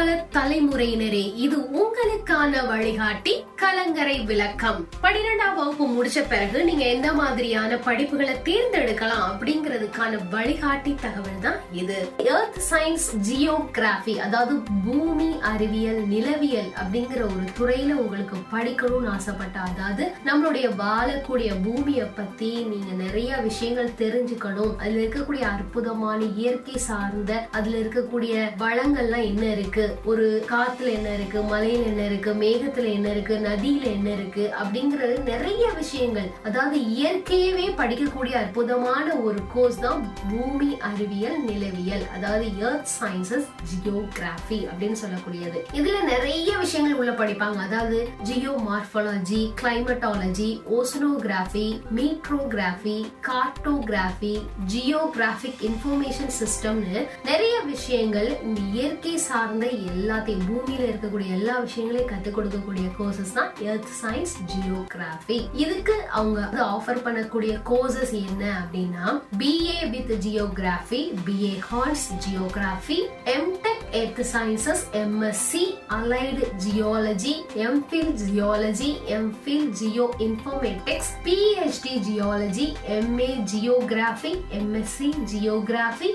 எதிர்கால தலைமுறையினரே இது உங்களுக்கான வழிகாட்டி கலங்கரை விளக்கம். பன்னிரெண்டாம் வகுப்பு முடிச்ச பிறகு நீங்க எந்த மாதிரியான படிப்புகளை தேர்ந்தெடுக்கலாம் அப்படிங்கிறதுக்கான வழிகாட்டி தகவல் தான் இது. எர்த் சயின்ஸ் ஜியோகிராபி அதாவது பூமி அறிவியல் நிலவியல் அப்படிங்கிற ஒரு துறையில உங்களுக்கு படிக்கணும்னு ஆசைப்பட்டா அதாவது நம்மளுடைய வாழக்கூடிய பூமியை பத்தி நீங்க நிறைய விஷயங்கள் தெரிஞ்சுக்கணும். அதுல இருக்கக்கூடிய அற்புதமான இயற்கை சார்ந்த அதுல இருக்கக்கூடிய வளங்கள்லாம் என்ன இருக்கு? ஒரு காத்துல என்ன இருக்கு மலையில என்ன இருக்கு மேகத்துல என்ன இருக்கு நதியில என்ன இருக்கு அப்படிங்கறது நிறைய விஷயங்கள். அதாவது இயற்கையவே படிக்கக்கூடிய அற்புதமான ஒரு கோர்ஸ் தான் பூமி அறிவியல் நிலவியல். அதாவது எர்த் சயின்சஸ் ஜியோகிராபி அப்படின்னு சொல்லக்கூடியது. இதுல நிறைய விஷயங்கள் உள்ள படிப்பாங்க. அதாவது geomorphology climatology oceanography meteorography cartography geographic information சிஸ்டம்னு நிறைய விஷயங்கள் இந்த இயற்கை சார்ந்த எல்லாத்தையும் பூமியில இருக்கக்கூடிய எல்லா விஷயங்களையும் கத்துக் கொடுக்கக்கூடிய கோர்சஸ் தான் எர்த் சயின்ஸ் ஜியோகிராஃபி இதுக்கு அவங்க ஆஃபர் பண்ணக்கூடிய கோர்சஸ் என்ன அப்படின்னா BA with geography BA honours geography MTech earth sciences MSc allied geology MPhil geology MPhil geo informatics PhD geology MA geography MSc geography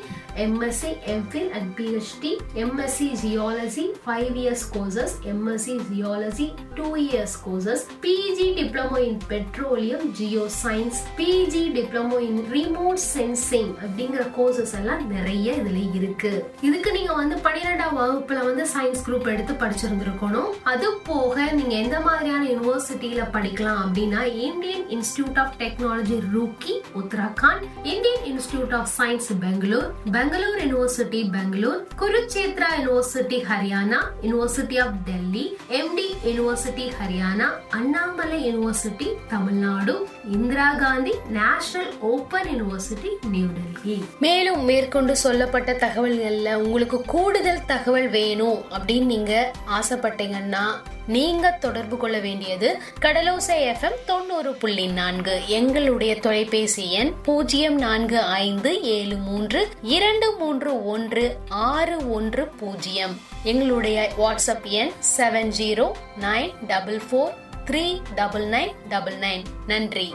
and PhD MSc geo geology five years courses MSc geology two years courses PG diploma in petroleum geo science PG diploma in remote sensing அப்படிங்கிற courses எல்லாம் நிறைய இதுல இருக்கு. இதுக்கு நீங்க வந்து பன்னிரெண்டாம் வகுப்புல வந்து சயின்ஸ் குரூப் எடுத்து படிச்சிருந்திருக்கணும். அது போக நீங்க எந்த மாதிரியான யூனிவர்சிட்டியில படிக்கலாம் அப்படின்னா Indian Institute of Technology Roorkee Uttarakhand Indian Institute of Science Bangalore Bangalore University Bangalore Kurukshetra University Haryana University of Delhi MD University Haryana Annamalai University Tamil Nadu Indira Gandhi National Open University New Delhi மேலும் மேற்கொண்டு சொல்லப்பட்ட தகவல்கள்ல உங்களுக்கு கூடுதல் தகவல் வேணும் அப்படின்னு நீங்க ஆசைப்பட்டீங்கன்னா நீங்க தொடர்பு கொள்ள வேண்டியது கடலோசை எஃப்எம் தொண்ணூறு புள்ளி நான்கு. எங்களுடைய தொலைபேசி எண் பூஜ்ஜியம் நான்கு ஐந்து ஏழு மூன்று இரண்டு மூன்று ஒன்று ஆறு ஒன்று பூஜ்ஜியம் எங்களுடைய வாட்ஸ்அப் எண் seven zero nine double four three double nine double nine நன்றி.